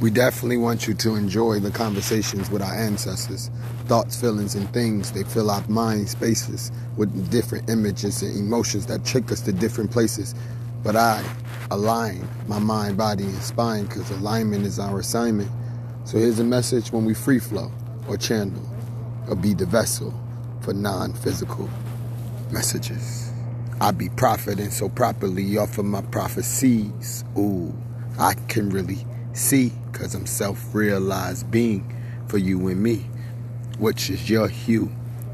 We definitely want you to enjoy the conversations with our ancestors. Thoughts, feelings, and things, they fill our mind spaces with different images and emotions that take us to different places. But I align my mind, body, and spine because alignment is our assignment. So here's a message when we free flow or channel or be the vessel for non physical messages. I be profiting so properly off of my prophecies. Ooh, I can really see because I'm self realized being for you and me, which is your hue.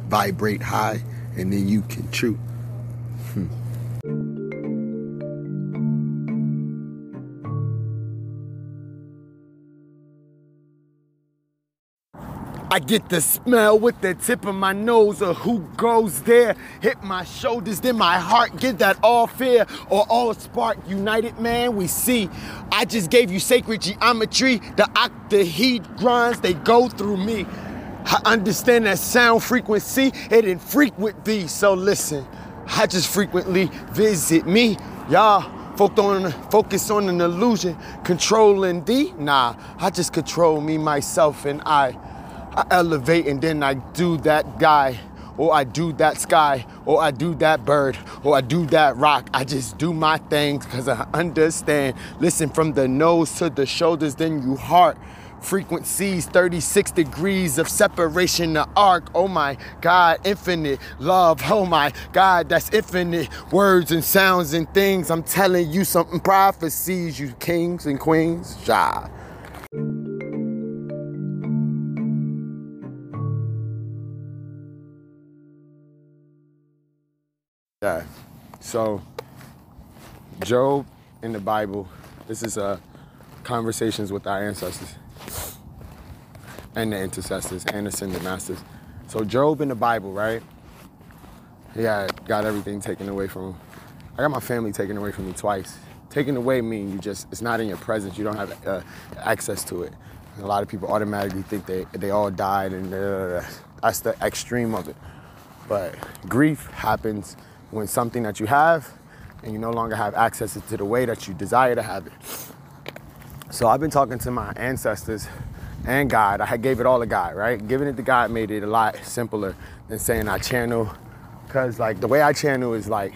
Vibrate high and then you can chew. I get the smell with the tip of my nose of who goes there. Hit my shoulders, then my heart get that all fear or all spark. United man, we see. I just gave you sacred geometry. The octahedrons, grinds, they go through me. I understand that sound frequency, it didn't. So listen, I just frequently visit me. Y'all focus on an illusion, controlling thee. Nah, I just control me, myself, and I. I elevate and then I do that guy, or I do that sky, or I do that bird, or I do that rock. I just do my things because I understand. Listen from the nose to the shoulders, then you heart. Frequencies, 36 degrees of separation, the arc. Oh my God, infinite love. Oh my God, that's infinite words and sounds and things. I'm telling you something prophecies, you kings and queens. Ja. Yeah. So, Job in the Bible, this is uh, conversations with our ancestors and the intercessors and the ascended masters. So, Job in the Bible, right? Had got everything taken away from him. I got my family taken away from me twice. Taken away means you just, it's not in your presence. You don't have uh, access to it. And a lot of people automatically think they, they all died and uh, that's the extreme of it. But grief happens when something that you have and you no longer have access to the way that you desire to have it. So I've been talking to my ancestors and God. I gave it all to God, right? Giving it to God made it a lot simpler than saying I channel. Cause like the way I channel is like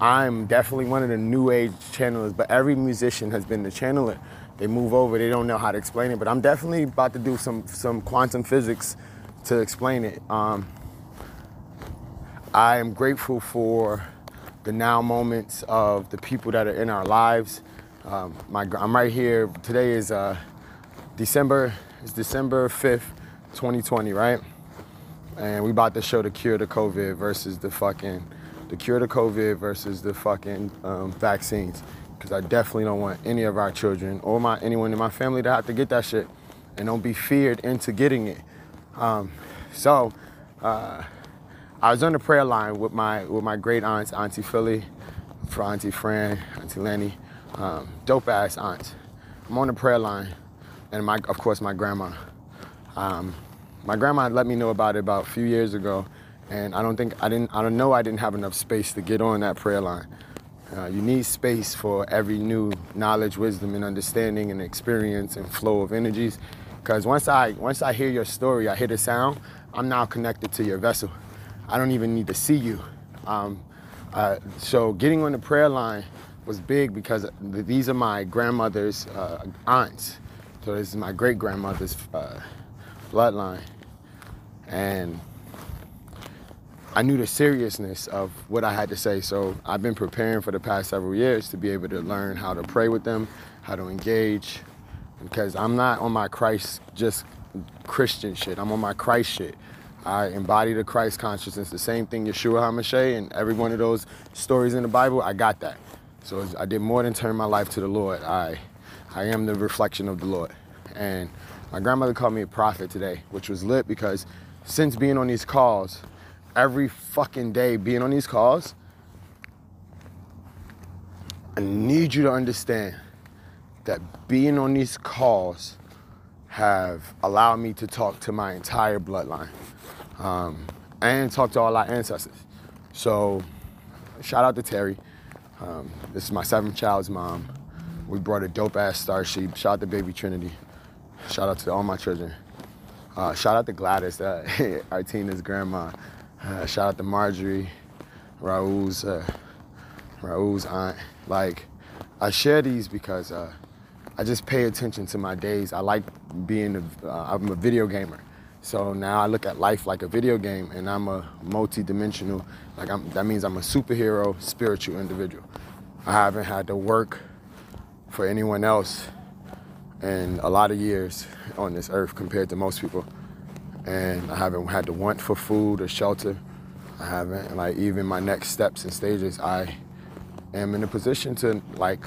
I'm definitely one of the new age channelers, but every musician has been the channeler. They move over, they don't know how to explain it, but I'm definitely about to do some some quantum physics to explain it. Um, I am grateful for the now moments of the people that are in our lives. Um, my, I'm right here. Today is uh, December. It's December 5th, 2020, right? And we about to show the cure to COVID versus the fucking the cure to COVID versus the fucking um, vaccines. Because I definitely don't want any of our children or my anyone in my family to have to get that shit, and don't be feared into getting it. Um, so. Uh, I was on the prayer line with my with my great aunts, Auntie Philly, for Auntie Fran, Auntie Lenny, um, dope ass aunts. I'm on the prayer line, and my of course my grandma. Um, my grandma let me know about it about a few years ago, and I don't think I didn't I don't know I didn't have enough space to get on that prayer line. Uh, you need space for every new knowledge, wisdom, and understanding, and experience and flow of energies. Because once I once I hear your story, I hear the sound. I'm now connected to your vessel. I don't even need to see you. Um, uh, so getting on the prayer line was big because these are my grandmother's uh, aunts. So this is my great grandmother's uh, bloodline. And I knew the seriousness of what I had to say. So I've been preparing for the past several years to be able to learn how to pray with them, how to engage, because I'm not on my Christ, just Christian shit. I'm on my Christ shit. I embody the Christ consciousness, the same thing Yeshua HaMashiach and every one of those stories in the Bible, I got that. So I did more than turn my life to the Lord. I, I am the reflection of the Lord. And my grandmother called me a prophet today, which was lit because since being on these calls, every fucking day being on these calls, I need you to understand that being on these calls have allowed me to talk to my entire bloodline um, and talk to all our ancestors. So, shout out to Terry. Um, this is my seventh child's mom. we brought a dope ass starseed. Shout out to Baby Trinity. Shout out to all my children. Uh, shout out to Gladys, uh, Artina's grandma. Uh, shout out to Marjorie, Raul's, uh, Raul's aunt. Like, I share these because uh, I just pay attention to my days. I like being, a, uh, I'm a video gamer. So now I look at life like a video game and I'm a multi-dimensional, like I'm, that means I'm a superhero, spiritual individual. I haven't had to work for anyone else in a lot of years on this earth compared to most people. And I haven't had to want for food or shelter. I haven't, like even my next steps and stages, I am in a position to like,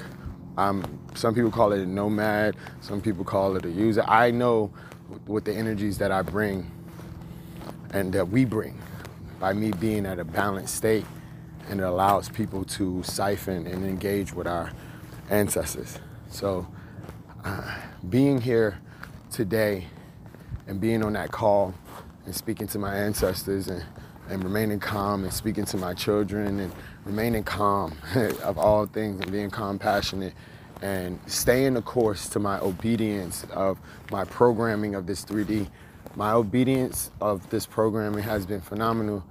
I'm, some people call it a nomad, some people call it a user. I know what the energies that I bring and that we bring by me being at a balanced state and it allows people to siphon and engage with our ancestors. So uh, being here today and being on that call and speaking to my ancestors and, and remaining calm and speaking to my children and remaining calm of all things and being compassionate and staying the course to my obedience of my programming of this 3D. My obedience of this programming has been phenomenal.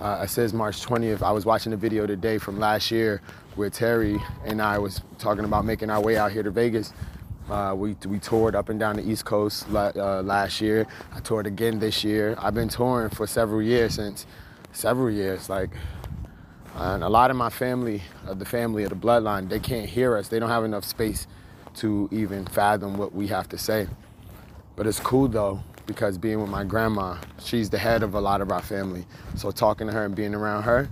Uh, it says March 20th. I was watching a video today from last year where Terry and I was talking about making our way out here to Vegas. Uh, we, we toured up and down the East Coast uh, last year. I toured again this year. I've been touring for several years since several years. Like and a lot of my family, of the family of the bloodline, they can't hear us. They don't have enough space to even fathom what we have to say. But it's cool though, because being with my grandma, she's the head of a lot of our family. So talking to her and being around her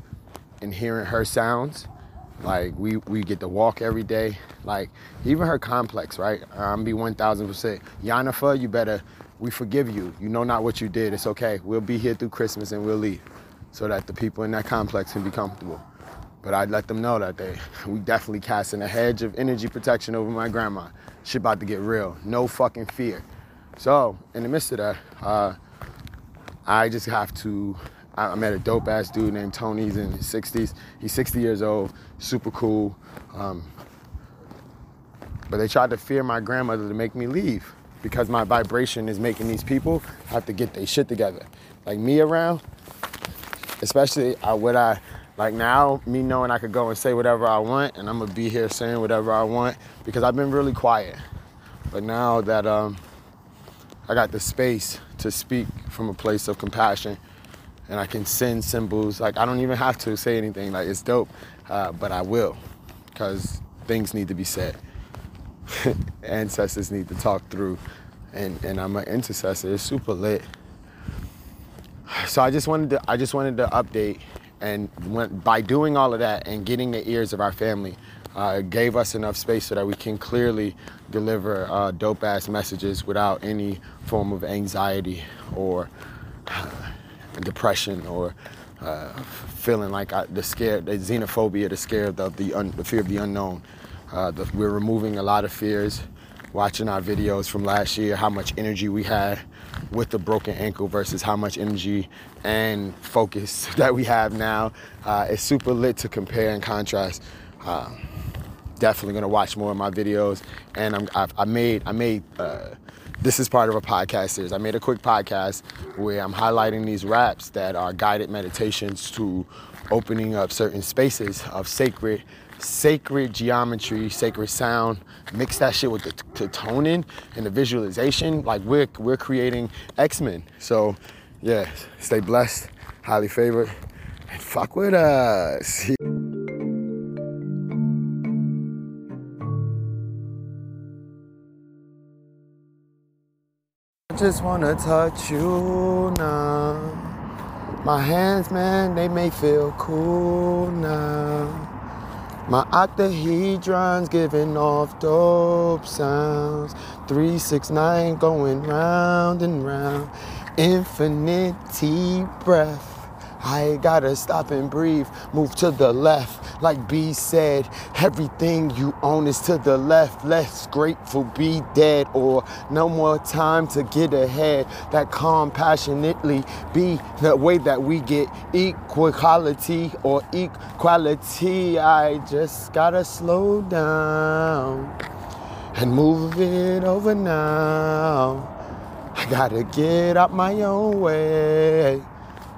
and hearing her sounds, like we, we get to walk every day. Like even her complex, right? I'm be 1000%. Yanifa, you better, we forgive you. You know not what you did. It's okay. We'll be here through Christmas and we'll leave so that the people in that complex can be comfortable. But I'd let them know that they we definitely casting a hedge of energy protection over my grandma. She about to get real. No fucking fear. So in the midst of that, uh, I just have to. I met a dope ass dude named Tony. He's in his 60s. He's 60 years old. Super cool. Um, but they tried to fear my grandmother to make me leave because my vibration is making these people have to get their shit together. Like me around, especially uh, what I like now, me knowing I could go and say whatever I want, and I'm gonna be here saying whatever I want because I've been really quiet. But now that um, I got the space to speak from a place of compassion, and I can send symbols, like I don't even have to say anything. Like it's dope, uh, but I will, because things need to be said. Ancestors need to talk through, and and I'm an intercessor. It's super lit. So I just wanted to I just wanted to update, and by doing all of that and getting the ears of our family, uh, gave us enough space so that we can clearly deliver uh, dope ass messages without any form of anxiety or uh, depression or uh, feeling like I, the scare, the xenophobia, the scare of the, the, un, the fear of the unknown. Uh, the, we're removing a lot of fears. Watching our videos from last year, how much energy we had with the broken ankle versus how much energy and focus that we have now. Uh, it's super lit to compare and contrast. Uh, definitely gonna watch more of my videos, and I'm, I've, I made I made. Uh, this is part of a podcast series. I made a quick podcast where I'm highlighting these raps that are guided meditations to opening up certain spaces of sacred sacred geometry, sacred sound, mix that shit with the, the toning and the visualization. Like we're we're creating X-Men. So yeah, stay blessed, highly favored, and fuck with us. I just wanna touch you now. My hands, man, they may feel cool now. My octahedron's giving off dope sounds. 369 going round and round. Infinity breath. I gotta stop and breathe, move to the left. Like B said, everything you own is to the left. Less grateful, be dead, or no more time to get ahead. That compassionately be the way that we get equality or equality. I just gotta slow down and move it over now. I gotta get out my own way.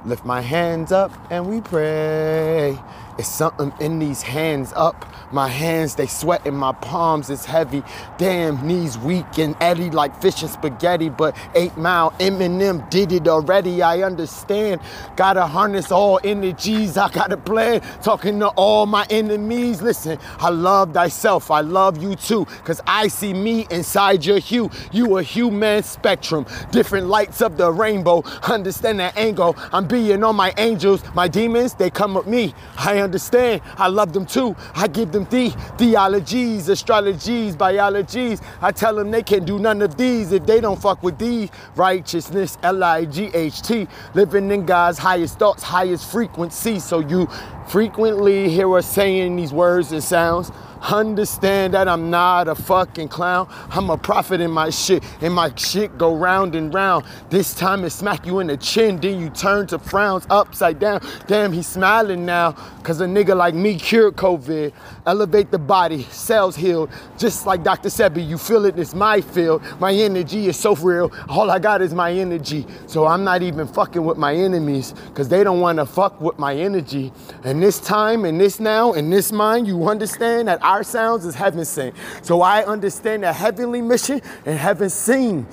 Lift my hands up and we pray. It's something in these hands up. My hands, they sweat in my palms, it's heavy. Damn, knees weak and eddy like fish and spaghetti. But eight mile Eminem did it already. I understand. Gotta harness all energies. I got a plan. Talking to all my enemies. Listen, I love thyself. I love you too. Cause I see me inside your hue. You a human spectrum. Different lights of the rainbow. Understand that angle. I'm being on my angels. My demons, they come with me. I understand. I love them too. I give them the theologies, astrologies, biologies. I tell them they can't do none of these if they don't fuck with these. Righteousness, L-I-G-H-T. Living in God's highest thoughts, highest frequency. So you frequently hear us saying these words and sounds. Understand that I'm not a fucking clown. I'm a prophet in my shit, and my shit go round and round. This time it smack you in the chin, then you turn to frowns upside down. Damn, he's smiling now, cause a nigga like me cured COVID. Elevate the body, cells healed. Just like Dr. Sebi, you feel it, it's my field. My energy is so real. All I got is my energy. So I'm not even fucking with my enemies, cause they don't wanna fuck with my energy. And this time, and this now, and this mind, you understand that our sounds is heaven sent. So I understand the heavenly mission and heaven seen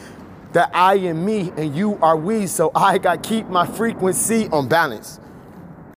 that I am me and you are we. So I got to keep my frequency on balance.